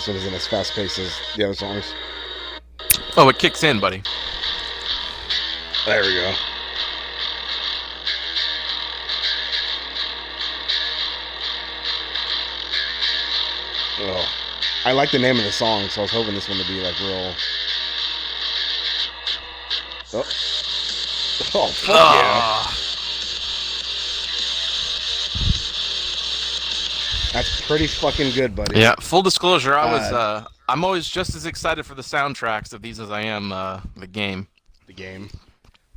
This one isn't as fast paced as the other songs. Oh, it kicks in, buddy. There we go. Oh, I like the name of the song, so I was hoping this one to be like real. Oh, oh fuck ah. yeah! That's pretty fucking good, buddy. yeah. Full disclosure, I was. Uh, Uh, I'm always just as excited for the soundtracks of these as I am uh, the game. The game.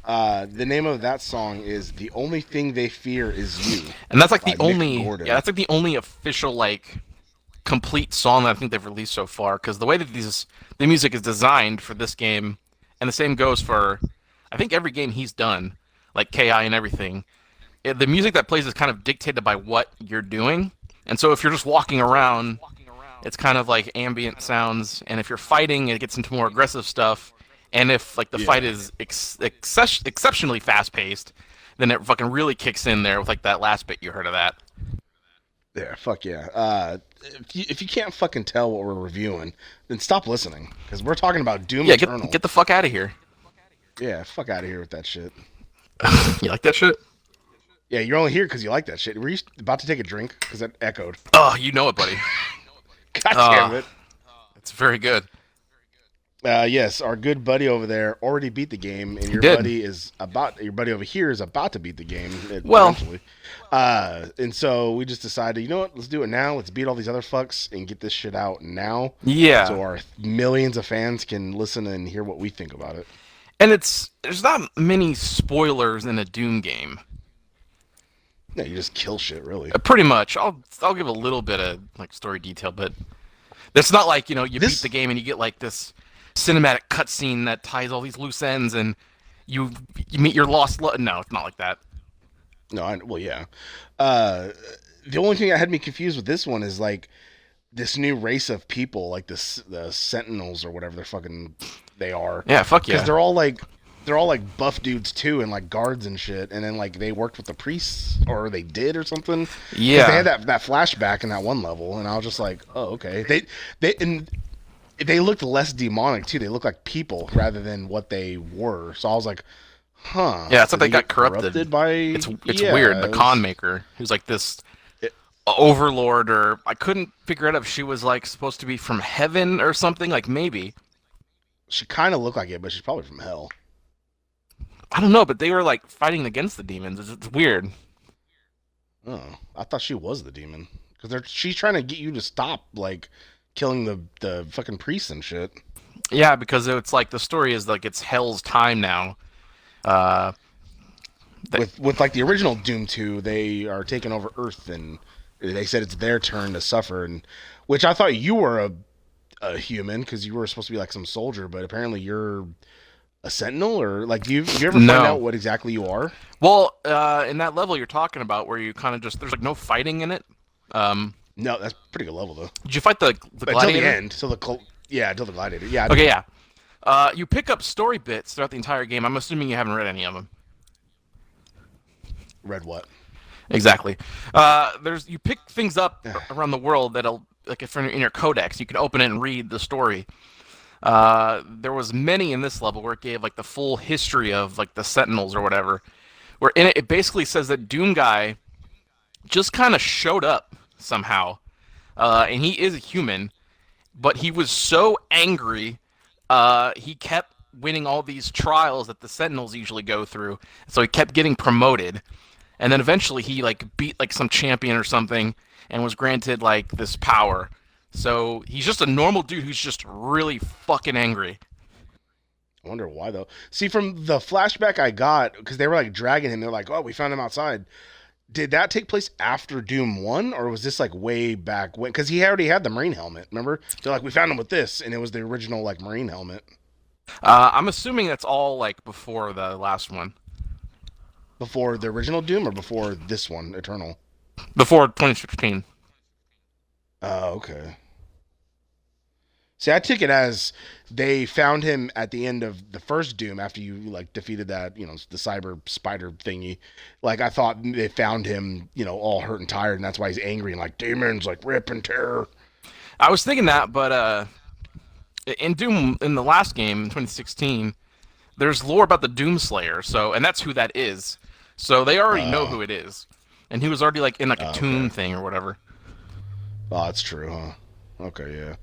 Uh, the name of that song is "The Only Thing They Fear Is You." And that's like the Mick only. Gordon. Yeah, that's like the only official like complete song that I think they've released so far. Because the way that these the music is designed for this game, and the same goes for, I think every game he's done, like Ki and everything. It, the music that plays is kind of dictated by what you're doing. And so if you're just walking around, it's kind of like ambient sounds. And if you're fighting, it gets into more aggressive stuff. And if like the Yeah. fight is ex- excess- exceptionally fast paced, then it fucking really kicks in there with like that last bit you heard of that. Yeah, fuck yeah. Uh, if you, if you can't fucking tell what we're reviewing, then stop listening because we're talking about Doom Yeah, Eternal. get get the fuck out of here. yeah, fuck out of here with that shit. You like that shit? Yeah, you're only here because you like that shit. Were you about to take a drink? Because that echoed. Oh, you know it, buddy. God damn it. It's very good. Uh, yes, our good buddy over there already beat the game, and your buddy is about your buddy over here is about to beat the game. uh, Well- eventually. uh, and so we just decided, you know what? Let's do it now. Let's beat all these other fucks and get this shit out now, Yeah. so our millions of fans can listen and hear what we think about it. And it's there's not many spoilers in a Doom game. Yeah, you just kill shit, really. Uh, Pretty much. I'll I'll give a little bit of like story detail, but it's not like you know you This- beat the game and you get like this cinematic cutscene that ties all these loose ends and you you meet your lost love. No, it's not like that. No, I, well, yeah. Uh, the only thing that had me confused with this one is like this new race of people, like the the Sentinels or whatever they're fucking they are. Yeah, fuck yeah. because they're all like they're all like buff dudes too, and like guards and shit. And then like they worked with the priests, or they did, or something. Yeah. they had that that flashback in that one level, and I was just like, oh okay. They they and they looked less demonic too. They looked like people rather than what they were. So I was like, huh. Yeah, it's like they they got get corrupted. by. It's it's Yeah, weird. it The was- Khan Maykr, who's like this It- overlord, or I couldn't figure out if she was like supposed to be from heaven or something. Like maybe She kind of looked like it, but she's probably from hell. I don't know, but they were like fighting against the demons. It's, it's weird. Oh, I thought she was the demon because they're she's trying to get you to stop like killing the the fucking priests and shit. Yeah, because it's like the story is like it's hell's time now. Uh, They- With with like the original Doom two, they are taking over Earth and they said it's their turn to suffer, and which I thought you were a a human because you were supposed to be like some soldier, but apparently you're a sentinel or like do you, do you ever No. find out what exactly you are? well, uh, in that level you're talking about, where you kind of just there's like no fighting in it. Um, No, that's a pretty good level though. did you fight the the Until the end, till the col- yeah, until the gladiator. Yeah. Okay, yeah. Uh, you pick up story bits throughout the entire game. I'm assuming you haven't read any of them. Read what? Exactly. Uh, there's you pick things up around the world that'll like if you're in your codex, you can open it and read the story. Uh, there was many in this level where it gave like the full history of like the Sentinels or whatever. Where in it, it basically says that Doom Guy just kind of showed up somehow, uh, and he is a human, but he was so angry, uh, he kept winning all these trials that the Sentinels usually go through. So he kept getting promoted and then eventually he like beat like some champion or something and was granted like this power so he's just a normal dude who's just really fucking angry I wonder why though. See, from the flashback I got, because they were like dragging him, they're like, "Oh, we found him outside." did that take place after Doom One, or was this like way back when? Because he already had the Marine helmet. Remember? They're like, we found him with this, and it was the original like Marine helmet Uh, I'm assuming that's all like before the last one, before the original Doom, or before this one, Eternal. before 2016. Oh, okay. See, I took it as they found him at the end of the first Doom after you like defeated that, you know, the cyber spider thingy. Like I thought they found him, you know, all hurt and tired, and that's why he's angry and like demons, like rip and tear. I was thinking that, but uh, in Doom in the last game in 2016, there's lore about the Doom Slayer. So, and that's who that is. So they already know Oh. who it is, and he was already like in like a Oh, tomb thing or whatever. Oh, that's true, huh? Okay, yeah.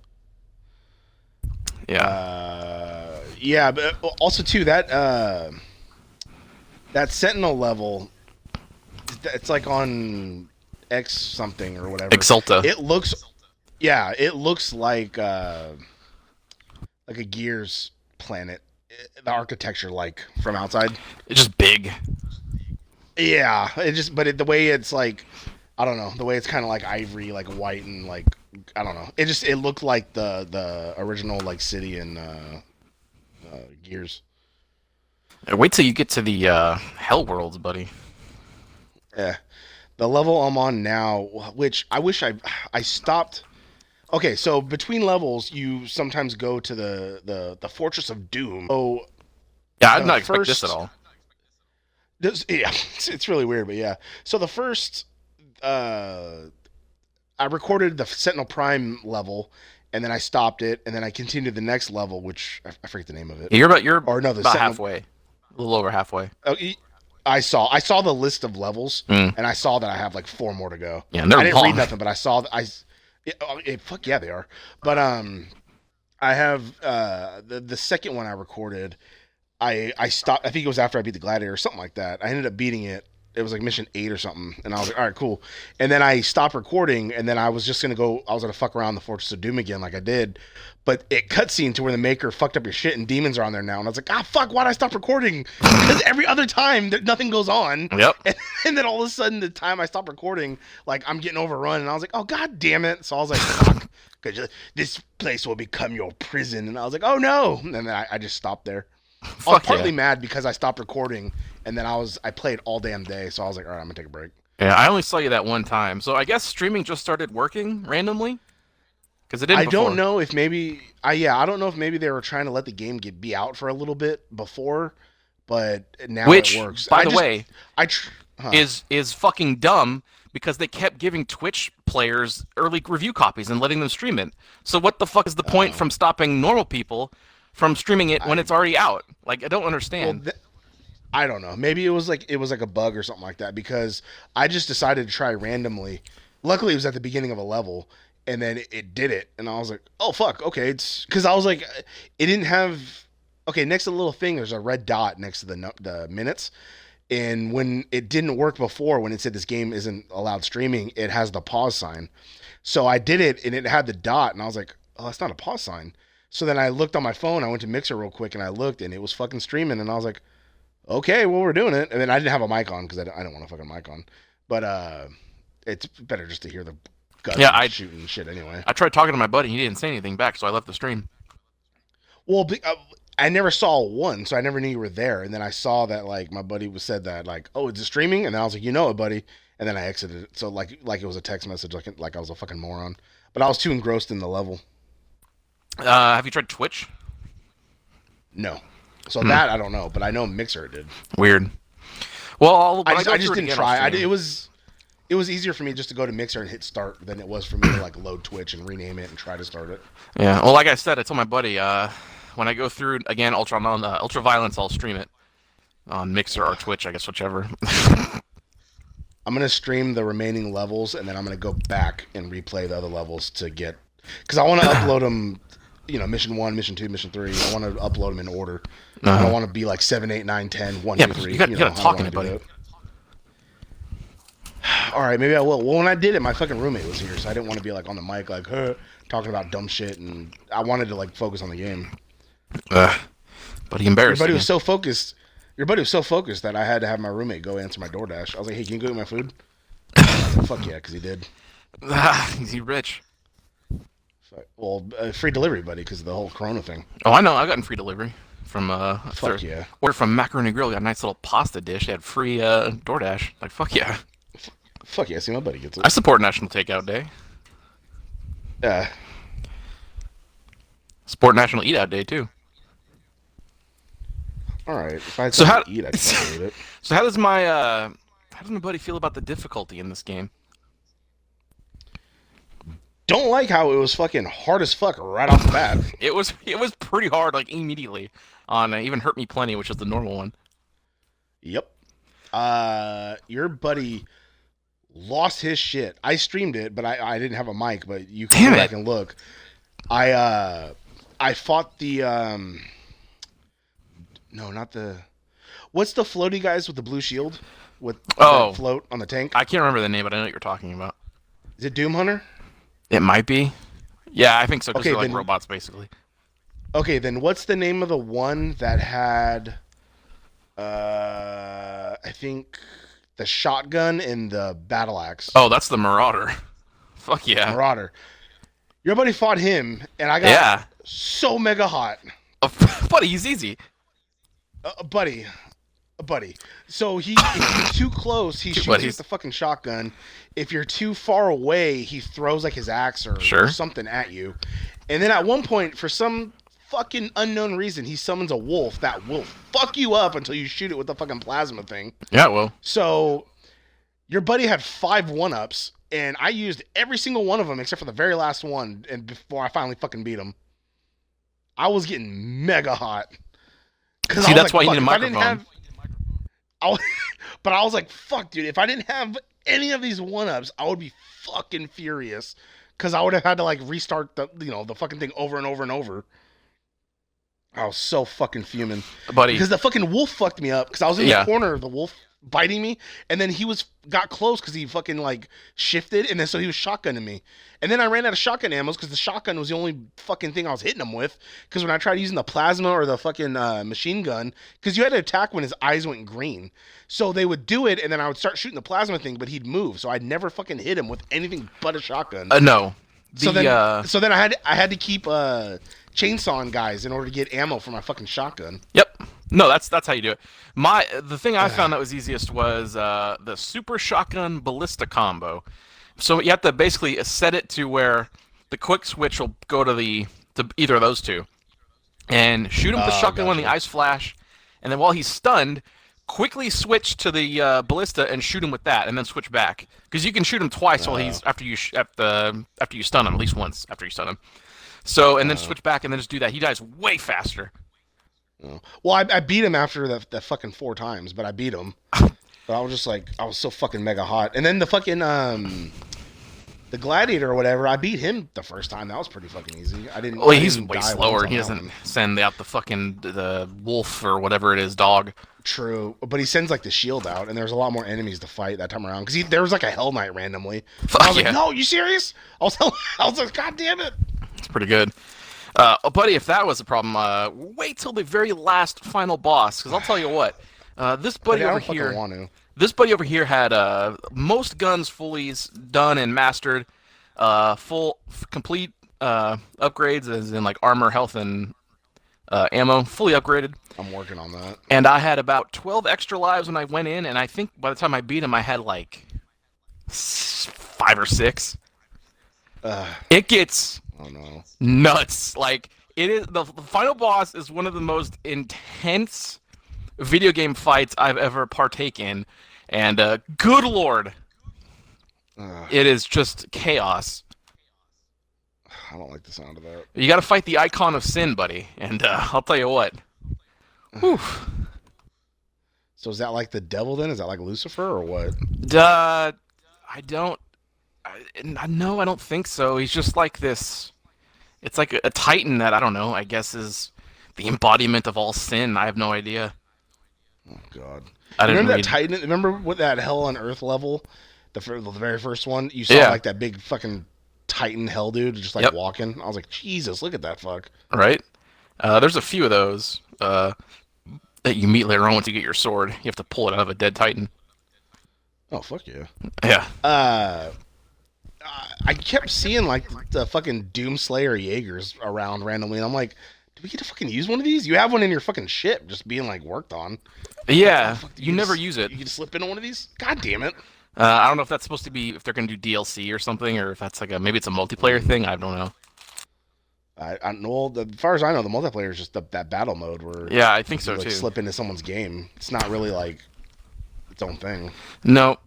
Yeah. Uh, yeah, but also too that uh, that Sentinel level, it's like on X something or whatever. Exultia. It looks, yeah, it looks like uh, like a Gears planet. Eh, The architecture, like from outside. it's just big. Yeah, it just, but it, the way it's like, I don't know, the way it's kind of like ivory, like white and like, I don't know. It just, it looked like the the original like city in uh, uh, Gears. Wait till you get to the uh, Hell Worlds, buddy. Yeah, the level I'm on now, which I wish I I stopped. Okay, so between levels, you sometimes go to the the the Fortress of Doom. Oh, Yeah, I did The not expect this first- at all. This, yeah, it's, it's really weird, but yeah. So the first, uh, I recorded the Sentinel Prime level, and then I stopped it, and then I continued the next level, which I, I forget the name of it. You're about you're Or no, the about Sentinel- halfway, a little over halfway. Oh, I saw I saw the list of levels, Mm. and I saw that I have like four more to go. Yeah, and they're I didn't long. read nothing, but I saw that I. Yeah, oh, fuck yeah, they are. But um, I have uh the the second one I recorded. I I stopped. I think it was after I beat the gladiator or something like that. I ended up beating it. It was like mission eight or something, and I was like, all right, cool. And then I stopped recording, and then I was just gonna go. I was gonna fuck around the Fortress of Doom again, like I did. But it cutscene to where the Maykr fucked up your shit, and demons are on there now. And I was like, ah, fuck, why'd I stop recording? Because every other time there, nothing goes on. Yep. And, and then all of a sudden, the time I stopped recording, like I'm getting overrun, and I was like, "Oh god damn it!" So I was like, fuck, because this place will become your prison." And I was like, "Oh no!" And then I, I just stopped there. I was partly yeah. mad because I stopped recording, and then I was I played all damn day, so I was like, "All right, I'm gonna take a break." Yeah, I only saw you that one time. So I guess streaming just started working randomly. Because it didn't. I before. don't know if maybe I yeah I don't know if maybe they were trying to let the game get be out for a little bit before, but now Which, it works. by I the just- way, I tr- huh. is is fucking dumb because they kept giving Twitch players early review copies and letting them stream it. So what the fuck is the point Oh. from stopping normal people from streaming it when I- it's already out? Like I don't Well, understand. th- I don't know. Maybe it was like it was like a bug or something like that because I just decided to try randomly. Luckily, it was at the beginning of a level, and then it, it did it, and I was like, "Oh fuck, okay." It's because I was like, it didn't have. Okay, next to the little thing, there's a red dot next to the the minutes, and when it didn't work before, when it said this game isn't allowed streaming, it has the pause sign. So I did it, and it had the dot, and I was like, "Oh, that's not a pause sign." So then I looked on my phone. I went to Mixer real quick, and I looked, and it was fucking streaming, and I was like okay, well, we're doing it. And then I didn't have a mic on because I, don't- I don't want a fucking mic on. But uh, it's better just to hear the guns Yeah, and I- shooting shit anyway. I tried talking to my buddy, he didn't say anything back, so I left the stream. Well, uh, I never saw one, so I never knew you were there. And then I saw that like my buddy was said that like, oh, it's streaming, and then I was like, you know it, buddy. And then I exited it, so like like it was a text message, like like I was a fucking moron. But I was too engrossed in the level. Uh, have you tried Twitch? No, Hmm. so that I don't know, but I know Mixer did. Weird. Well, I'll, I when just, I just didn't try. I, it was it was easier for me just to go to Mixer and hit start than it was for me to like load Twitch and rename it and try to start it. Yeah. Well, like I said, I told my buddy, uh, when I go through again Ultra on uh, Ultra Violence, I'll stream it on Mixer or Twitch, I guess, whichever. I'm gonna stream the remaining levels and then I'm gonna go back and replay the other levels to get because I want to upload them. You know, mission one, mission two, mission three. I want to upload them in order. I Uh-huh. don't want to be like seven, eight, nine, ten, one, Yeah, two, three. you gotta- you know, gotta talk it, buddy. All right, maybe I will. Well, when I did it, my fucking roommate was here, so I didn't want to be like on the mic, like huh, talking about dumb shit, and I wanted to like focus on the game. Ugh. But he Your embarrassed buddy was so focused. Your buddy was so focused that I had to have my roommate go answer my DoorDash. I was like, "Hey, can you go get my food?" Fuck yeah, because he did. Is he rich? Well, uh, free delivery, buddy, because of the whole Corona thing. Oh, I know. I gotten free delivery from uh. Fuck thir- yeah. Ordered from Macaroni Grill. Got a nice little pasta dish. They had free uh DoorDash. Like fuck yeah. Fuck yeah, see my buddy gets it. I support National Takeout Day. Yeah. Support National Eat Out Day too. All right. If I So how- eat, I could probably it. So how does my uh how does my buddy feel about the difficulty in this game? Don't like how it was fucking hard as fuck right off the bat. It was it was pretty hard like immediately on uh, even hurt me plenty, which is the normal one. Yep. Uh, your buddy lost his shit. I streamed it, but I, I didn't have a mic. But you can Damn go it. back and look. I uh, I fought the um, no, not the. What's the floaty guys with the blue shield? With Oh. float on the tank? I can't remember the name, but I know what you're talking about. Is it Doom Hunter? It might be. Yeah, I think so. Because Okay, like then- robots, basically. Okay, then what's the name of the one that had? Uh, I think the shotgun and the battle axe. Oh, that's the Marauder. Fuck yeah. Marauder. Your buddy fought him, and I got Yeah. so mega hot, Oh, buddy, he's easy. uh, buddy, uh, buddy. So he, if you're too close, he Two shoots you buddies. with the fucking shotgun. If you're too far away, he throws like his axe or, or something at you. And then at one point, for some fucking unknown reason, he summons a wolf that will fuck you up until you shoot it with the fucking plasma thing. Yeah, well. So your buddy had five one ups, and I used every single one of them except for the very last one, and before I finally fucking beat him, I was getting mega hot. 'Cause See, I was that's why you need a "Fuck, if I didn't microphone." have- I was- but I was like, "Fuck, dude! If I didn't have any of these one ups, I would be fucking furious." Because I would have had to like restart the you know the fucking thing over and over and over. I was so fucking fuming Buddy. because the fucking wolf fucked me up because I was in Yeah. the corner of the wolf biting me, and then he was got close because he fucking like shifted, and then so he was shotgunning me, and then I ran out of shotgun ammo because the shotgun was the only fucking thing I was hitting him with. Because when I tried using the plasma or the fucking uh, machine gun, because you had to attack when his eyes went green, so they would do it, and then I would start shooting the plasma thing, but he'd move, so I'd never fucking hit him with anything but a shotgun. Uh, no. The, so then, uh, so then I had I had to keep uh, chainsawing guys in order to get ammo for my fucking shotgun. Yep. No, that's that's how you do it. My the thing I found that was easiest was uh, the super shotgun ballista combo. So you have to basically set it to where the quick switch will go to the to either of those two, and shoot him with the Oh, shotgun when the eyes flash, and then while he's stunned, quickly switch to the uh, ballista and shoot him with that, and then switch back because you can shoot him twice while he's after you sh- after after you stun him at least once after you stun him. So and then switch back and then just do that. He dies way faster. Well, I, I beat him after the, the fucking four times, but I beat him. but I was just like, I was so fucking mega hot. And then the fucking um, the gladiator or whatever, I beat him the first time. That was pretty fucking easy. I didn't. Well, I he's didn't way slower. He doesn't one. send out the fucking the wolf or whatever it is dog. True, but he sends like the shield out, and there's a lot more enemies to fight that time around. Because there was like a hell knight randomly. Fuck I was yeah. like, no, you serious? I was, I was like, god damn it. It's pretty good. Uh, oh, buddy, if that was a problem, uh, wait till the very last final boss. Because I'll tell you what, uh, this buddy over here, want to. this buddy over here had uh, most guns fully done and mastered, uh, full f- complete uh, upgrades as in like armor, health, and uh, ammo, fully upgraded. I'm working on that. And I had about 12 extra lives when I went in, and I think by the time I beat him, I had like five or six. Uh, It gets oh no. nuts. Like it is the, the final boss is one of the most intense video game fights I've ever partake in, and uh, good lord, Uh, it is just chaos. I don't like the sound of that. You got to fight the icon of sin, buddy, and uh, I'll tell you what. Whew. So is that like the devil then? Is that like Lucifer or what? Uh, I don't. I, no, I don't think so. He's just like this. It's like a, a titan that I don't know. I guess is the embodiment of all sin. I have no idea. Oh god. I didn't remember read. that Titan? Remember what that Hell on Earth level, the fir- the very first one? You saw Yeah. like that big fucking Titan Hell dude just like Yep. walking. I was like, Jesus, look at that fuck. right? Uh, there's a few of those uh, that you meet later on once you get your sword. You have to pull it out of a dead titan. Oh fuck yeah. Yeah. Uh, I kept seeing like the fucking Doomslayer Jaegers around randomly, and I'm like, do we get to fucking use one of these? You have one in your fucking ship, just being like worked on. Yeah. Do You never just- use it. You can slip into one of these. God damn it. Uh, I don't know if that's supposed to be if they're gonna do DLC or something, or if that's like a maybe it's a multiplayer thing. I don't know. I, I know. the- As far as I know, the multiplayer is just the, that battle mode where Yeah, I think you so like too. slip into someone's game. It's not really like its own thing. No.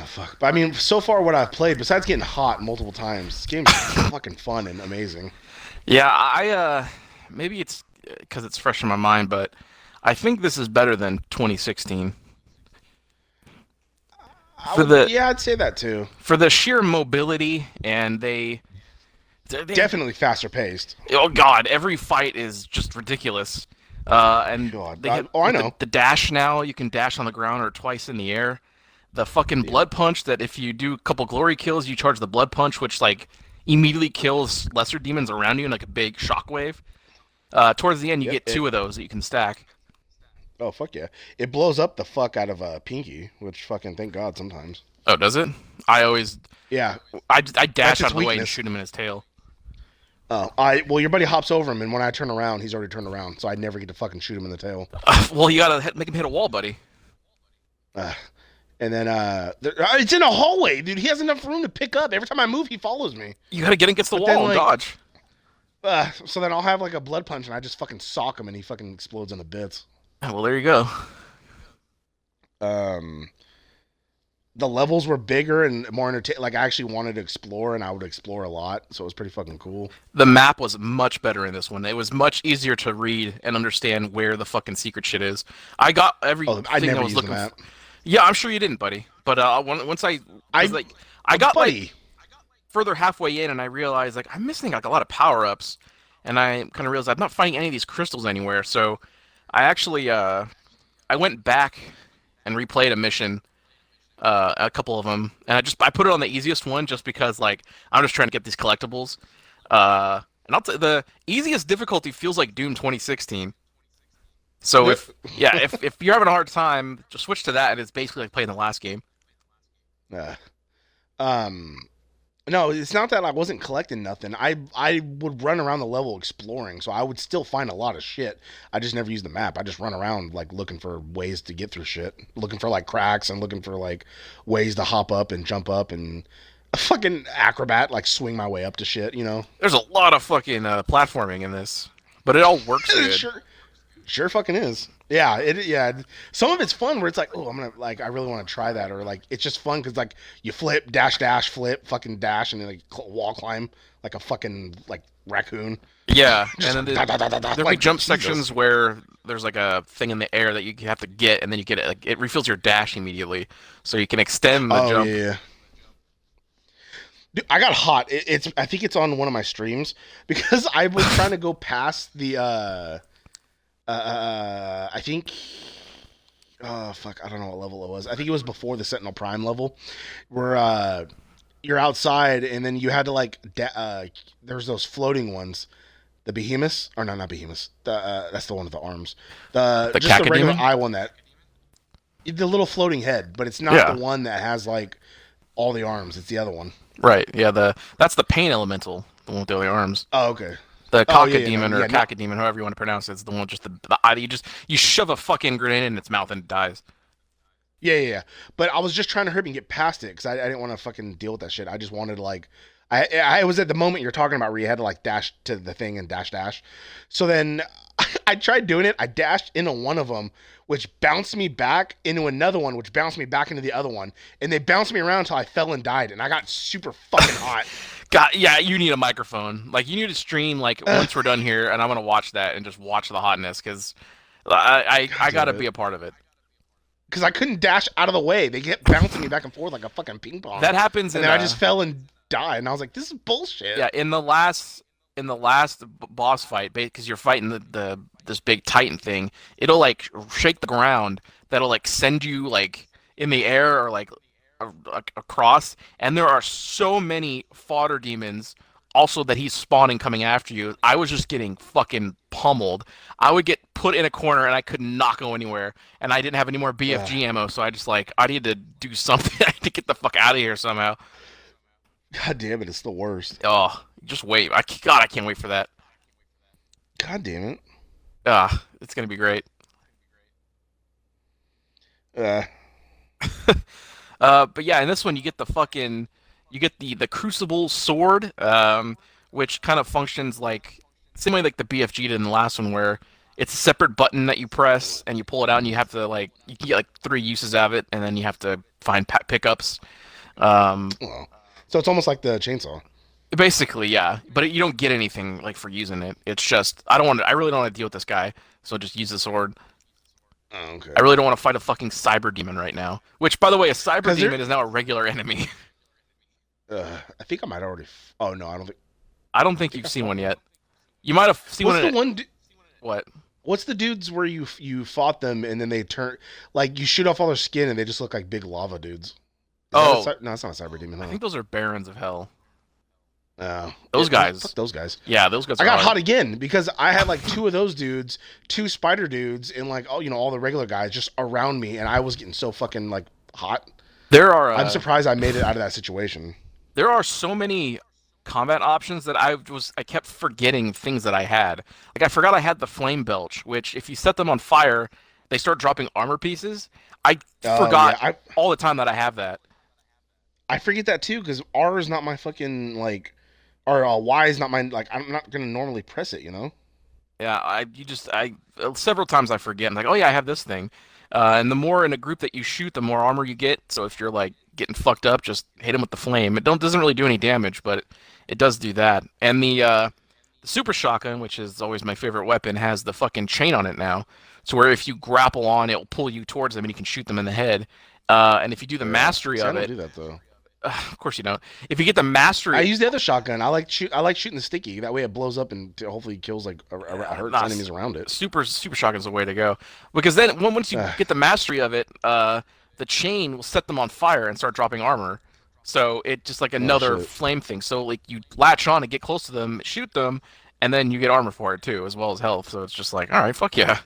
Oh, fuck. But I mean, so far what I've played, besides getting hot multiple times, this game's fucking fun and amazing. Yeah, I uh maybe it's because it's fresh in my mind, but I think this is better than 2016 For would- the- yeah, I'd say that too. for the sheer mobility and they. they- Definitely faster paced. Oh god, every fight is just ridiculous. Uh, and God, they I- have- oh, I with the- know. The, dash now, you can dash on the ground or twice in the air. The fucking blood punch that if you do a couple glory kills, you charge the blood punch, which like immediately kills lesser demons around you in like a big shockwave. Uh, towards the end, you Yep, get two of those that you can stack. Oh fuck yeah! It blows up the fuck out of uh, Pinky, which fucking thank God sometimes. Oh, does it? I always Yeah. I, I dash out of the way and shoot him in his tail. Oh, I well, your buddy hops over him, and when I turn around, he's already turned around, so I never get to fucking shoot him in the tail. well, you gotta make him hit a wall, buddy. Uh, and then uh, there, uh, it's in a hallway, dude. He has enough room to pick up. Every time I move, he follows me. You gotta get against the But wall then, and like- dodge. Uh, so then I'll have like a blood punch, and I just fucking sock him, and he fucking explodes into bits. Well, there you go. Um, the levels were bigger and more entertaining. Like I actually wanted to explore, and I would explore a lot, so it was pretty fucking cool. The map was much better in this one. It was much easier to read and understand where the fucking secret shit is. I got everything Oh, I never was used looking the for. Yeah, I'm sure you didn't, buddy. But uh, once I, I- like, I got like Buddy, further halfway in, and I realized like I'm missing like a lot of power ups, and I kind of realized I'm not finding any of these crystals anywhere. So I actually uh, I went back and replayed a mission, uh, a couple of them, and I just I put it on the easiest one just because like I'm just trying to get these collectibles. Uh, and I'll t- the easiest difficulty feels like Doom 2016. So if yeah, if if you're having a hard time, just switch to that, and it's basically like playing the last game. Uh, um, no, it's not that I wasn't collecting nothing. I I would run around the level exploring, so I would still find a lot of shit. I just never used the map. I just run around like looking for ways to get through shit, looking for like cracks and looking for like ways to hop up and jump up and a fucking acrobat like swing my way up to shit. You know, There's a lot of fucking uh, platforming in this, but it all works sure, sure, fucking is. Yeah, it yeah. Some of it's fun where it's like, oh, I'm gonna like, I really want to try that, or like, it's just fun because like you flip, dash, dash, flip, fucking dash, and then like cl- wall climb like a fucking like raccoon. Yeah, Just and then da, da, da, there'll be like, jump Jesus. sections where there's like a thing in the air that you have to get, and then you get it. Like, it refills your dash immediately, so you can extend the oh jump. yeah. Dude, I got hot. It, it's I think it's on one of my streams because I was trying to go past the uh uh I think oh fuck, I don't know what level it was. I think it was before the Sentinel Prime level where uh you're outside and then you had to like da- uh there's those floating ones. The behemoths or no, not behemoths. The uh, that's the one with the arms. The, The just the regular eye one that the little floating head, but it's not Yeah. the one that has like all the arms. It's the other one. Right? Yeah. The that's the pain elemental, the one with the other arms. Oh, okay. The Oh, yeah, yeah, no, or yeah, no. cacodemon, however you want to pronounce it, it, is the one just the, the eye. that You just you shove a fucking grenade in its mouth and it dies. Yeah, yeah, yeah. But I was just trying to hurry and get past it because I, I didn't want to fucking deal with that shit. I just wanted to like, I I was at the moment you're talking about where you had to like dash to the thing and dash dash. So then I tried doing it. I dashed into one of them, which bounced me back into another one, which bounced me back into the other one, and they bounced me around until I fell and died, and I got super fucking hot. God, yeah, you need a microphone. Like you need to stream like once we're done here, and I'm gonna watch that and just watch the hotness because I I, I gotta it. be a part of it. Because I couldn't dash out of the way. They kept bouncing me back and forth like a fucking ping pong. That happens, and in, then I uh, just fell and died, and I was like, "This is bullshit." Yeah, in the last in the last boss fight, because you're fighting the, the this big titan thing, it'll like shake the ground. That'll like send you like in the air or like across. And there are so many fodder demons also that he's spawning coming after you, I was just getting fucking pummeled. I would get put in a corner and I could not go anywhere, and I didn't have any more BFG ammo, so I just like I need to do something. I need to get the fuck out of here somehow. God damn it, it's the worst. Oh, just wait. I God, I can't wait for that. God damn it. Ah, it's gonna be great. Uh, Uh, but yeah, in this one you get the fucking you get the the crucible sword, um, which kind of functions like similarly like the BFG did in the last one, where it's a separate button that you press and you pull it out, and you have to like you can get like three uses out of it, and then you have to find pickups. Um, so it's almost like the chainsaw. basically, yeah, but you don't get anything like for using it. It's just I don't want to. I really don't want to deal with this guy, so just use the sword. Oh, okay. I really don't want to fight a fucking cyber demon right now. Which, by the way, a cyber demon is now a regular enemy. Uh, I think I might already. F- oh no, I don't think. I don't think you've seen one yet. You might have seen What's one. the one? Du- What? what's the dudes where you you fought them and then they turn like you shoot off all their skin and they just look like big lava dudes? Is that a Oh. no, it's not a cyber demon. I think those are barons of hell. Oh. those Yeah, guys. Fuck those guys. Yeah, those guys. I got hard. hot again because I had like two of those dudes, two spider dudes, and like oh you know all the regular guys just around me, and I was getting so fucking like hot. There are. Uh, I'm surprised I made it out of that situation. there are so many combat options that I was I kept forgetting things that I had. Like I forgot I had the flame belch, which if you set them on fire, they start dropping armor pieces. I Oh, forgot yeah, I all the time that I have that. I forget that too because R is not my fucking like, or uh, Y is not my like. I'm not gonna normally press it, you know. Yeah, I you just I several times I forget. I'm like, oh yeah, I have this thing. Uh, and the more in a group that you shoot, the more armor you get. So if you're like getting fucked up, just hit him with the flame. It don't doesn't really do any damage, but it, it does do that. And the uh, the super shotgun, which is always my favorite weapon, has the fucking chain on it now. So where if you grapple on, it'll pull you towards them, and you can shoot them in the head. Uh, and if you do the mastery See, I of don't it, do that though. of course you don't. If you get the mastery, I use the other shotgun. I like shoot. I like shooting the sticky. That way it blows up and t- hopefully kills like or, or hurts Nah, enemies around it. super super shotgun's the way to go because then once you get the mastery of it uh the chain will set them on fire and start dropping armor so it just like another Oh, flame thing so like you latch on and get close to them shoot them and then you get armor for it too as well as health so it's just like all right fuck yeah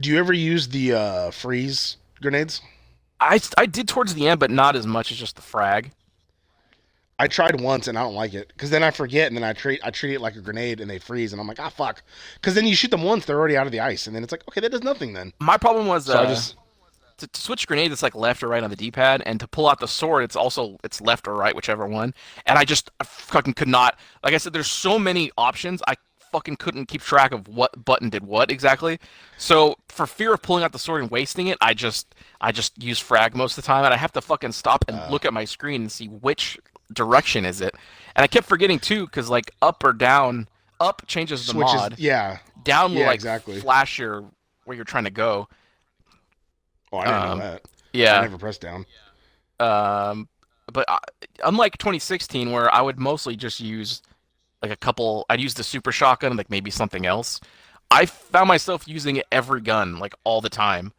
Do you ever use the uh, freeze grenades? I i did towards the end but not as much as just the frag. I tried once and I don't like it because then I forget and then I treat I treat it like a grenade and they freeze and I'm like ah fuck. Because then you shoot them once they're already out of the ice and then it's like okay that does nothing then. my problem was So uh, I just to, to switch grenade it's like left or right on the d-pad and to pull out the sword it's also it's left or right whichever one. And i just I fucking could not like i said there's so many options i fucking couldn't keep track of what button did what exactly so for fear of pulling out the sword and wasting it i just i just use frag most of the time and i have to fucking stop and Uh. look at my screen and see which direction is it and i kept forgetting too because like up or down up changes the switches mod yeah. down will Yeah, like exactly. flash your where you're trying to go Oh I didn't Um, know that. Yeah. I never pressed down. Um, but I, unlike 2016, where I would mostly just use like a couple, I'd use the super shotgun, and like maybe something else. I found myself using every gun like all the time.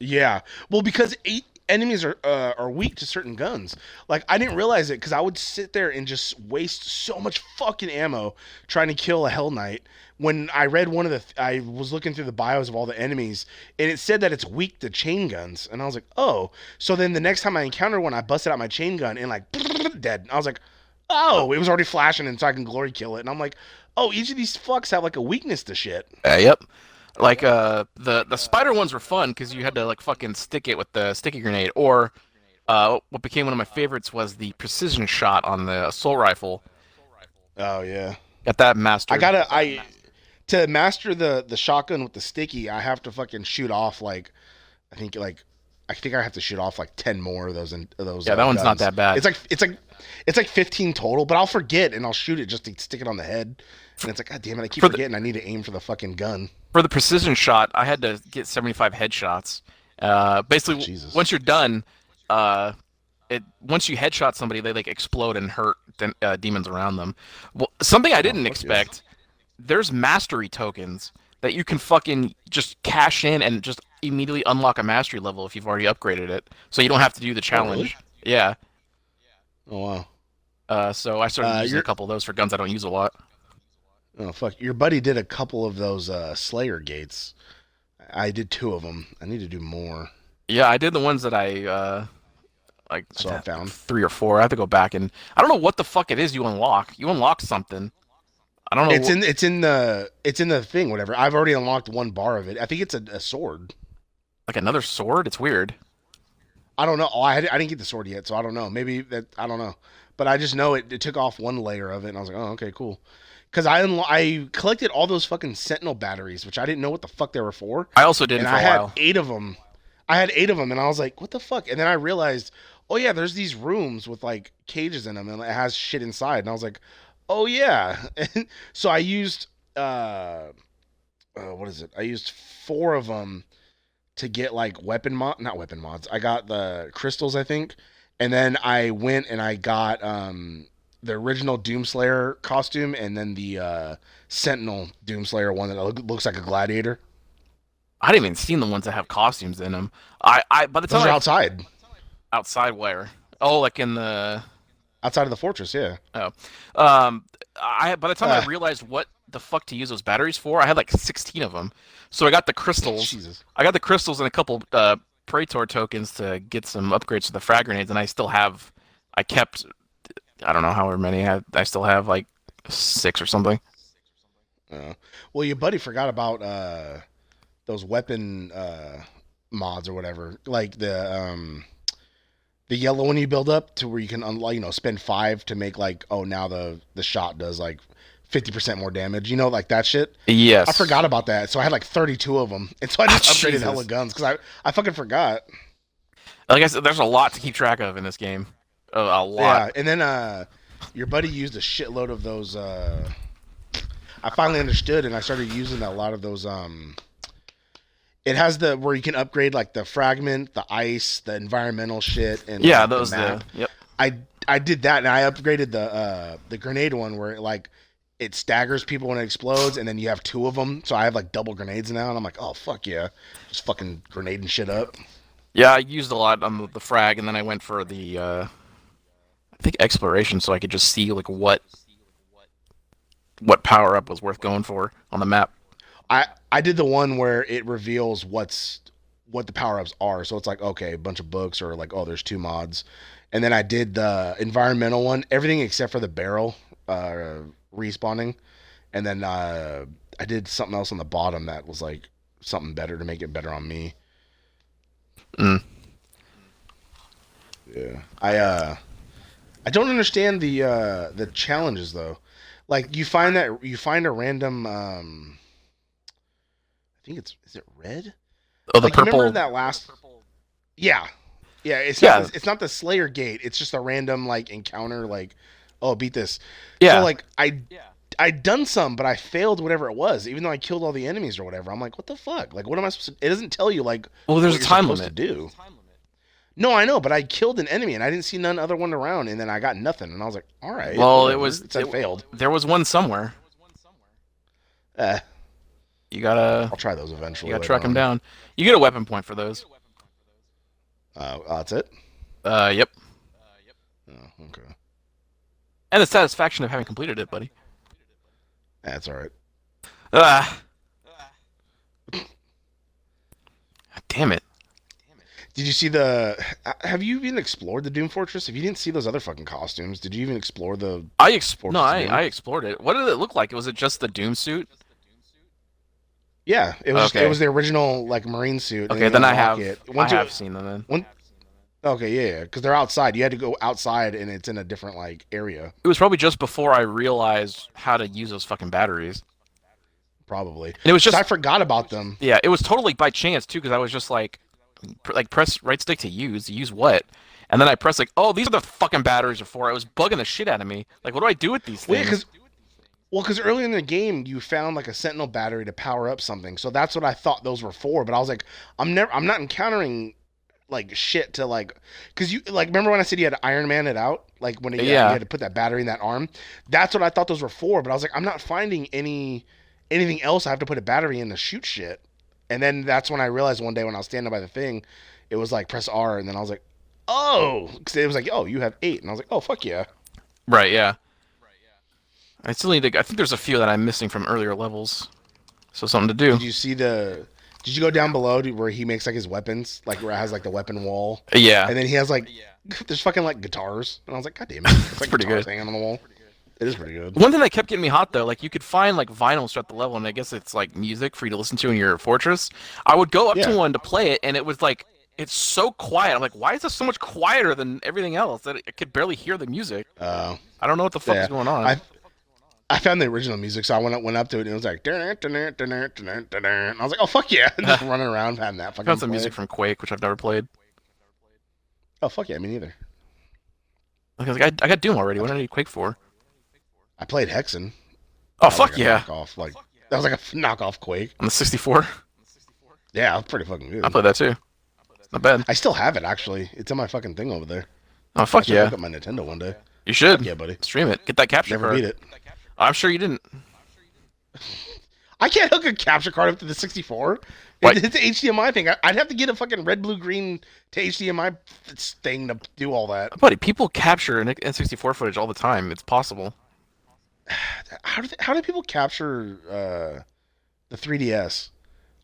Yeah. Well, because eight enemies are uh, are weak to certain guns. Like I didn't realize it because I would sit there and just waste so much fucking ammo trying to kill a Hell Knight. When I read one of the, I was looking through the bios of all the enemies, and it said that it's weak to chain guns, and I was like, oh. So then the next time I encountered one, I busted out my chain gun and like dead. I was like, oh, it was already flashing, and so I can glory kill it. And I'm like, oh, each of these fucks have like a weakness to shit. Uh, yep. Like uh, the the spider ones were fun because you had to like fucking stick it with the sticky grenade, or uh, what became one of my favorites was the precision shot on the assault rifle. Oh yeah. Got that master. I gotta I to master the the shotgun with the sticky. I have to fucking shoot off like I think like I think I have to shoot off like ten more of those and those. Yeah, uh, that one's not that bad. It's like it's like it's like fifteen total, but I'll forget and I'll shoot it just to stick it on the head. And it's like, God damn it! I keep For the- forgetting I need to aim for the fucking gun. for the precision shot, I had to get 75 headshots. Uh, basically, Jesus. once you're done, uh, it once you headshot somebody, they like explode and hurt de- uh, demons around them. Well, something I didn't fuck expect. There's mastery tokens that you can fucking just cash in and just immediately unlock a mastery level if you've already upgraded it, so you don't have to do the challenge. Yeah. Oh wow! Uh, so I started Uh, using a you're- couple of those for guns I don't use a lot. Oh fuck! Your buddy did a couple of those uh, Slayer gates. I did two of them. I need to do more. Yeah, I did the ones that I uh, like So I found. three or four. I have to go back and I don't know what the fuck it is you unlock. You unlock something. I don't know. It's wh- in it's in the it's in the thing. Whatever. I've already unlocked one bar of it. I think it's a, a sword. Like another sword. It's weird. I don't know. Oh, I, had, I didn't get the sword yet, so I don't know. Maybe that I don't know. But I just know it, it took off one layer of it, and I was like, oh, okay, cool. Because I unlo- I collected all those fucking Sentinel batteries, which I didn't know what the fuck they were for. I also did and for I had eight of them. I had eight of them, and I was like, "What the fuck?" And then I realized, oh yeah, there's these rooms with like cages in them, and it has shit inside. And I was like, "Oh yeah." And so I used, uh, uh, what is it? I used four of them to get like weapon mod, not weapon mods. I got the crystals, I think, and then I went and I got um the original Doomslayer costume, and then the uh Sentinel Doomslayer one that looks like a gladiator. I didn't even seen the ones that have costumes in them. I, I by the time Those are I, outside. outside where oh like in the Outside of the fortress, yeah. Oh, um I by the time Uh. I realized what the fuck to use those batteries for, I had like 16 of them. So I got the crystals. Jesus. I got the crystals and a couple uh, Praetor tokens to get some upgrades to the frag grenades, and I still have. I kept. I don't know however many I, I still have, like six or something. Uh, well, your buddy forgot about uh, those weapon uh, mods or whatever, like the um, the yellow one you build up to where you can unlock, you know, spend five to make like, oh, now the the shot does like fifty percent more damage, you know, like that shit. Yes. I forgot about that, so I had like thirty two of them, and so I just Ah, upgraded Jesus. hella guns because I I fucking forgot. Like I said, there's a lot to keep track of in this game. A, a Yeah, and then uh, your buddy used a shitload of those. Uh, I finally understood, and I started using a lot of those. Um, it has the where you can upgrade like the fragment, the ice, the environmental shit, and Yeah, like, the those. The, map. yep. I I did that, and I upgraded the uh, the grenade one where it like it staggers people when it explodes, and then you have two of them. So I have like double grenades now, and I'm like, oh fuck yeah, just fucking grenading shit up. Yeah, I used a lot on the, frag, and then I went for the. Uh, I think exploration, so I could just see like what. What power up was worth going for on the map. I I did the one where it reveals what's what the power ups are. So it's like okay, a bunch of books or like oh, there's two mods, and then I did the environmental one, everything except for the barrel uh, respawning, and then uh, I did something else on the bottom that was like something better to make it better on me. Mm. Yeah, I uh, I don't understand the uh the challenges though. Like you find that you find a random um, I think it's is it red? Oh, the like, purple. remember that last? Yeah, yeah. It's Yeah. not. It's not the Slayer Gate. It's just a random like encounter. Like, oh, beat this. Yeah. So like I, I'd done some, but I failed whatever it was. Even though I killed all the enemies or whatever. I'm like, what the fuck? Like, what am I supposed to? It doesn't tell you like. well, there's what a you're time limit. to do. No, I know, but I killed an enemy and I didn't see none other one around, and then I got nothing, and I was like, all right. Well, it whatever. was- It said it- failed. There was one somewhere. Eh, You gotta. I'll try those eventually. You gotta later track them down. You get a weapon point for those. Uh, oh, that's it. Uh, yep. Uh, yep. Oh, okay. And the satisfaction of having completed it, buddy. That's all right. Ah. Damn it. Did you see the? Have you even explored the Doom Fortress? If you didn't see those other fucking costumes, did you even explore the? I explored. No, I, I explored it. What did it look like? Was it just the Doom suit? Yeah, it was. Okay. It was the original like marine suit. Okay, then I have. It. I Once you- have seen them then. One, okay, yeah, because they're outside. You had to go outside, and it's in a different like area, It was probably just before I realized how to use those fucking batteries. probably. And it was just I forgot about them. yeah, it was totally by chance too, because I was just like, pr- like press right stick to use. Use what? And then I pressed like, oh, these are the fucking batteries before. It was bugging the shit out of me. Like, what do I do with these Well, things? because well, because earlier in the game you found like a Sentinel battery to power up something, so that's what I thought those were for. But I was like, I'm never, I'm not encountering like shit to like, because you like remember when I said you had to Iron Man it out, like when it, Yeah. you had to put that battery in that arm. That's what I thought those were for. But I was like, I'm not finding any anything else. I have to put a battery in to shoot shit. And then that's when I realized one day when I was standing by the thing, it was like press R, and then I was like, oh, because it was like, oh, you have eight, and I was like, oh, fuck yeah. Right. Yeah. I still need to. I think there's a few that I'm missing from earlier levels. So something to do. Did you see the? Did you go down below to where he makes like his weapons, like where it has like the weapon wall, Yeah. and then he has like there's fucking like guitars, and I was like, God damn it, it's like pretty guitars good. hanging on the wall. It is pretty good. One thing that kept getting me hot though, like you could find like vinyls throughout the level, and I guess it's like music for you to listen to in your fortress. I would go up Yeah. to one to play it, and it was like it's so quiet. I'm like, why is this so much quieter than everything else that I could barely hear the music? Uh, I don't know what the fuck yeah. is going on. I I found the original music, so I went up, went up to it, and it was like, "Dun, dun, dun, dun, dun, dun, dun, dun." and I was like, oh fuck yeah, just running around having that fucking. found some play. music from Quake, which I've never played. Oh fuck yeah, me neither. I, was like, I, I got Doom already. What do I need Quake for? I played Hexen. Oh fuck like yeah! Knockoff, like that was like a knockoff Quake. On the 64, Yeah, it was pretty fucking good. I played that too. Not bad. I still have it actually. It's in my fucking thing over there. Oh fuck should yeah! Look up my Nintendo one day. You should Yeah, buddy. stream it. Get that capture Never card. beat it. I'm sure you didn't. I can't hook a capture card up to the 64. What? It's an HDMI thing. I'd have to get a fucking red, blue, green to HDMI thing to do all that. Buddy, people capture N- N64 footage all the time. It's possible. How do they, how do people capture uh, the 3DS?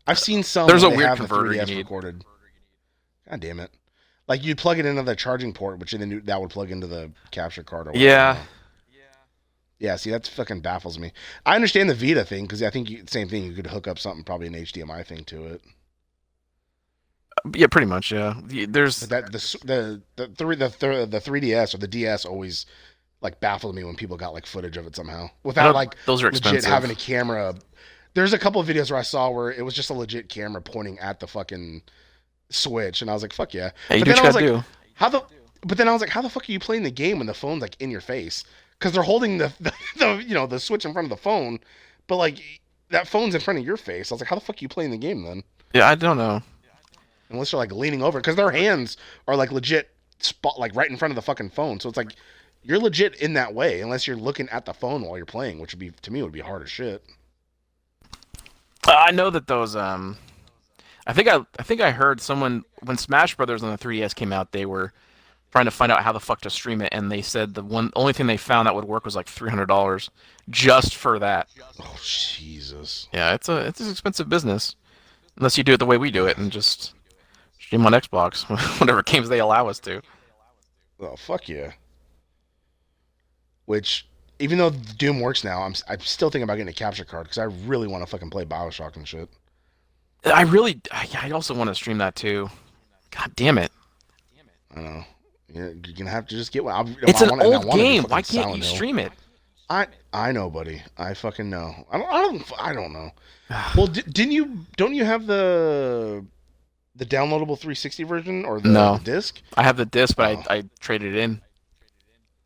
I've seen some. There's a weird have the converter you 3DS need. recorded. God damn it! Like you'd plug it into the charging port, which then you- that would plug into the capture card. Or whatever. Yeah. Yeah, see, that fucking baffles me. I understand the Vita thing because I think you, same thing. You could hook up something, probably an HDMI thing to it. Uh, yeah, pretty much. Yeah. The- There's But that the the the three the th- the 3DS or the DS always like baffled me when people got like footage of it somehow without like those are legit expensive. having a camera. There's a couple of videos where I saw where it was just a legit camera pointing at the fucking switch, and I was like, "Fuck yeah!" Hey, but then I was like, do. "How the?" But then I was like, "How the fuck are you playing the game when the phone's like in your face?" Because they're holding the, the the you know the switch in front of the phone, but like that phone's in front of your face. I was like, "How the fuck are you playing the game then?" Yeah, I don't know. unless you're like leaning over because their hands are like legit spot like right in front of the fucking phone so it's like you're legit in that way unless you're looking at the phone while you're playing which would be to me would be hard as shit Uh, I know that those. Um, I think I I think I heard someone when Smash Brothers on the 3DS came out, they were trying to find out how the fuck to stream it, and they said the one only thing they found that would work was like three hundred dollars just for that. oh jesus Yeah, it's a it's an expensive business, unless you do it the way we do it and just stream on Xbox, whatever games they allow us to. oh fuck yeah which even though doom works now i'm, I'm still thinking about getting a capture card because i really want to fucking play bioshock and shit I really, I, I also want to stream that too. God damn it! i know you're, gonna have to just get one I, It's I an wanna- old game. Why can't you stream it? I I know, buddy. I fucking know. I don't. I don't. I don't know. well, di- didn't you? Don't you have the the downloadable 360 version or the, No. the disc? I have the disc, but Oh. I, I traded it in.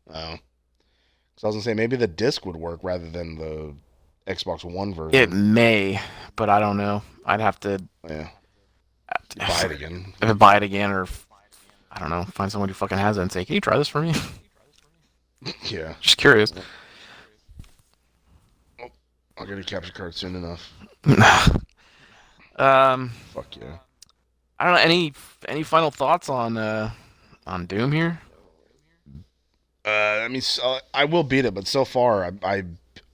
Oh, so I was gonna say maybe the disc would work rather than the Xbox One version. It may, but I don't know. I'd have to yeah, buy it again. Buy it again, or I don't know, find someone who fucking has it and say, "Can you try this for me?" Yeah, Just curious. I'll get a capture card soon enough. um, Fuck yeah. I don't know. Any any final thoughts on uh on Doom here? Uh, I mean, so, I will beat it, but so far, I, I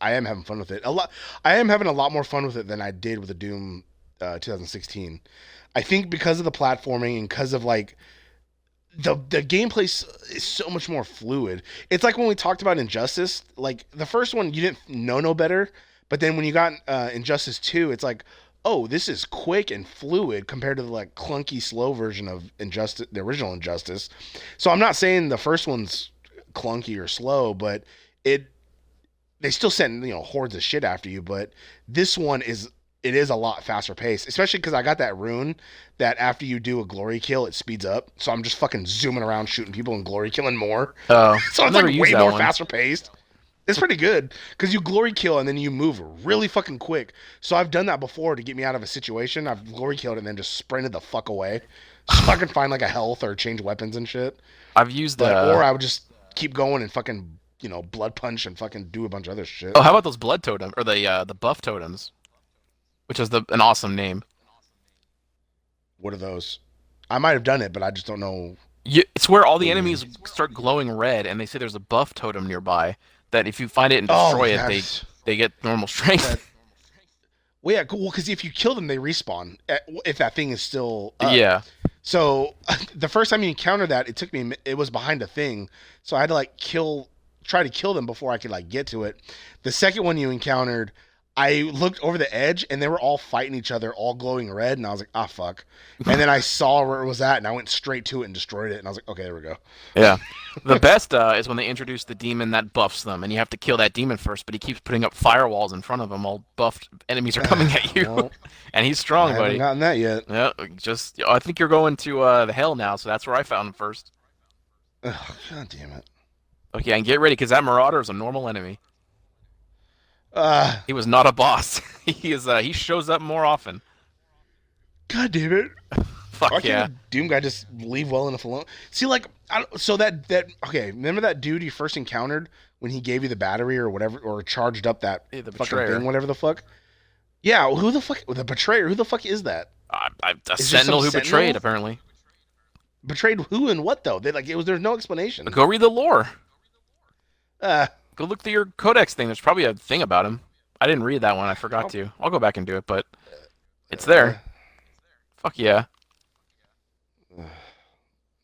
I am having fun with it. A lot. I am having a lot more fun with it than I did with the Doom uh, 2016. I think because of the platforming and because of like the the gameplay is so much more fluid. It's like when we talked about Injustice. Like the first one, you didn't know no better, but then when you got uh, Injustice 2, it's like. Oh, this is quick and fluid compared to the like clunky, slow version of Injustice, the original Injustice. So I'm not saying the first one's clunky or slow, but it they still send you know hordes of shit after you. But this one is it is a lot faster paced, especially because I got that rune that after you do a glory kill, it speeds up. So I'm just fucking zooming around shooting people and glory killing more. Oh, So it's like way more one. faster paced. It's pretty good because you glory kill and then you move really fucking quick. So I've done that before to get me out of a situation. I've glory killed and then just sprinted the fuck away, so I can find like a health or change weapons and shit. I've used that, or I would just keep going and fucking you know blood punch and fucking do a bunch of other shit. oh, how about those blood totem or the uh, the buff totems, which is the an awesome name. What are those? I might have done it, but I just don't know You, it's where all the enemies start glowing red, and they say there's a buff totem nearby that if you find it and Oh, destroy it, they they get normal strength. Well, yeah, cool. Because if you kill them, they respawn. eh, If that thing is still up. yeah, So the first time you encountered that, it took me. It was behind a thing, so I had to like kill, try to kill them before I could like get to it. The second one you encountered, I looked over the edge and they were all fighting each other, all glowing red, and I was like, ah, fuck. And then I saw where it was at, and I went straight to it and destroyed it, and I was like, okay, there we go. yeah. the best uh, is when they introduce the demon that buffs them, and you have to kill that demon first. But he keeps putting up firewalls in front of him. All buffed enemies are coming at you, Well, and he's I strong, haven't buddy. gotten that yet. Yeah, just I think you're going to uh, the hell now, so that's where I found him first. Ugh, God damn it. Okay, and get ready because that Marauder is a normal enemy. Uh, He was not a boss. he is. Uh, he shows up more often. God damn it. Fuck Why yeah. Doom guy just leave well enough alone? See, like, I don't, so that that okay. Remember that dude you first encountered when he gave you the battery or whatever, or charged up that Yeah, the fucking betrayer. thing, whatever the fuck. Yeah, who the fuck? The betrayer. Who the fuck is that? Uh, I, a there sentinel who some betrayed, apparently. Betrayed who and what though? They like it was. There's no explanation. Go read the lore. Uh, Go look through your codex thing. There's probably a thing about him. I didn't read that one. I Oh. forgot to. I'll go back and do it, but it's there. Fuck yeah. all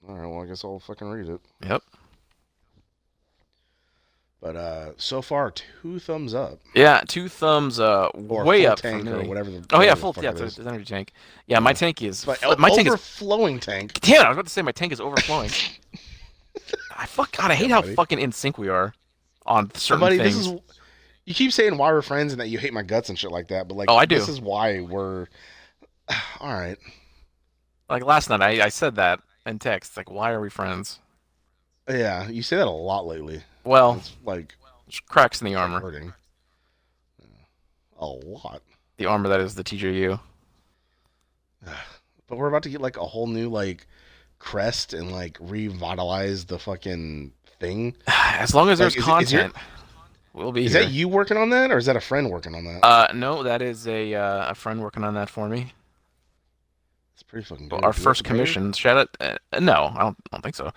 right. Well, I guess I'll fucking read it. Yep. But uh, so far, two thumbs up. Yeah, two thumbs uh Or way up tank or whatever. The, Oh yeah, full yeah, it's, it's energy tank. Yeah, my tank is But my tank is overflowing tank. Damn it, I was about to say my tank is overflowing. I fuck God, I hate how buddy. fucking in sync we are on certain buddy, things. this is. You keep saying why we're friends and that you hate my guts and shit like that, but like, Oh, I do. This is why we're. All right. Like last night, I, I said that in text. Like, why are we friends? Yeah, you say that a lot lately. Well, It's like cracks in the armor. hurting. A lot. The armor that is the TJU. But we're about to get like a whole new like crest and like revitalize the fucking thing. As long as Like, there's is it- is your- content, we'll be Is here. that you working on that, or is that a friend working on that? Uh, no, that is a uh, a friend working on that for me. it's pretty fucking good. Our first commission. Shout out. Uh, no, I don't, I don't think so.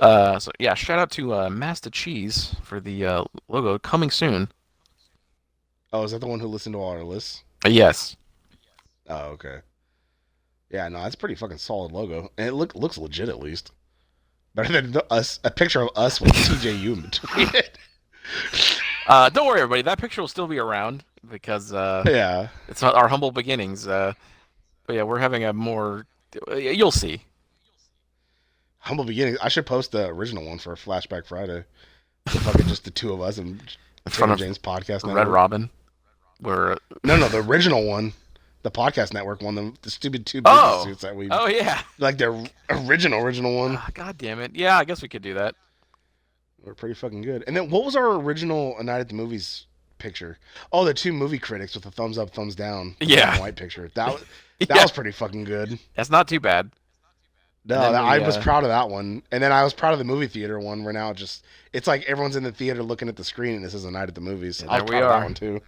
Oh. Uh, so yeah, shout out to uh, Master Cheese for the uh, logo coming soon. Oh, is that the one who listened to all our lists? Uh, yes. Oh, okay. Yeah, no, that's a pretty fucking solid logo, and it look looks legit at least. Better than us a picture of us with TJU in between it. Uh, don't worry, everybody. That picture will still be around because uh, yeah. it's not our humble beginnings. Uh, but yeah, we're having a more. You'll see. Humble beginnings. I should post the original one for Flashback Friday. The fucking just the two of us and In front of James podcast. Red. Robin. Where No, no, the original one, the podcast network one, the, the stupid two business suits that we oh yeah. like the original original one. Ah, God damn it. Yeah, I guess we could do that. Were pretty fucking good. And then what was our original A Night at the Movies picture? Oh, the two movie critics with the thumbs up, thumbs down. Yeah. white picture. That was that Yeah. was pretty fucking good. That's not too bad. No, that- we, I was uh, proud of that one. And then I was proud of the movie theater one where now just it's like everyone's in the theater looking at the screen and this is a night at the movies. Was there we are. that one too.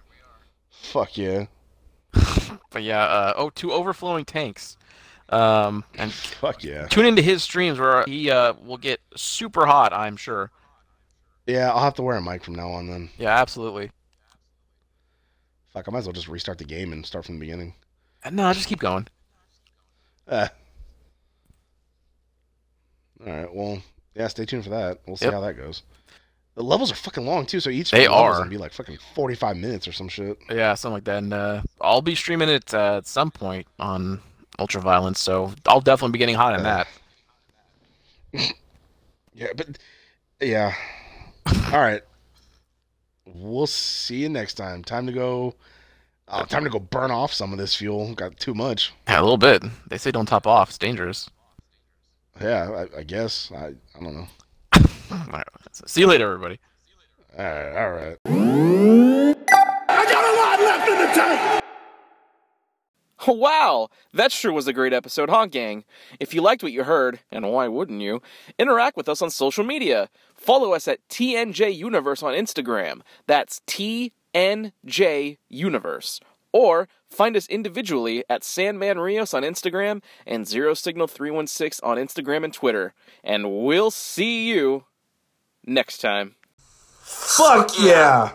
Fuck yeah. But yeah, uh, oh, two overflowing tanks. Um, and Fuck yeah. tune into his streams where he uh, will get super hot, I'm sure. Yeah, I'll have to wear a mic from now on then. Yeah, absolutely. Fuck, I might as well just restart the game and start from the beginning. Uh, No, just keep going. Uh. All right. Well, yeah. Stay tuned for that. We'll see Yep. how that goes. The levels are fucking long too, so each They are. gonna be like fucking forty-five minutes or some shit. Yeah, something like that. And uh, I'll be streaming it uh, at some point on Ultraviolence, so I'll definitely be getting hot in Uh, that. Yeah, but yeah. All right. We'll see you next time. Time to go. Uh, time to go burn off some of this fuel. Got too much. Yeah, a little bit. They say don't top off. It's dangerous. Yeah, I, I guess. I, I don't know. All right. See you later, everybody. All right. All right. I got a lot left in the tank. Wow, that sure was a great episode, huh, gang? If you liked what you heard, and why wouldn't you, interact with us on social media. Follow us at TNJ Universe on Instagram. That's TNJ Universe. Or Find us individually at Sandman Rios on Instagram and Zero Signal 316 on Instagram and Twitter. And we'll see you next time. Fuck yeah!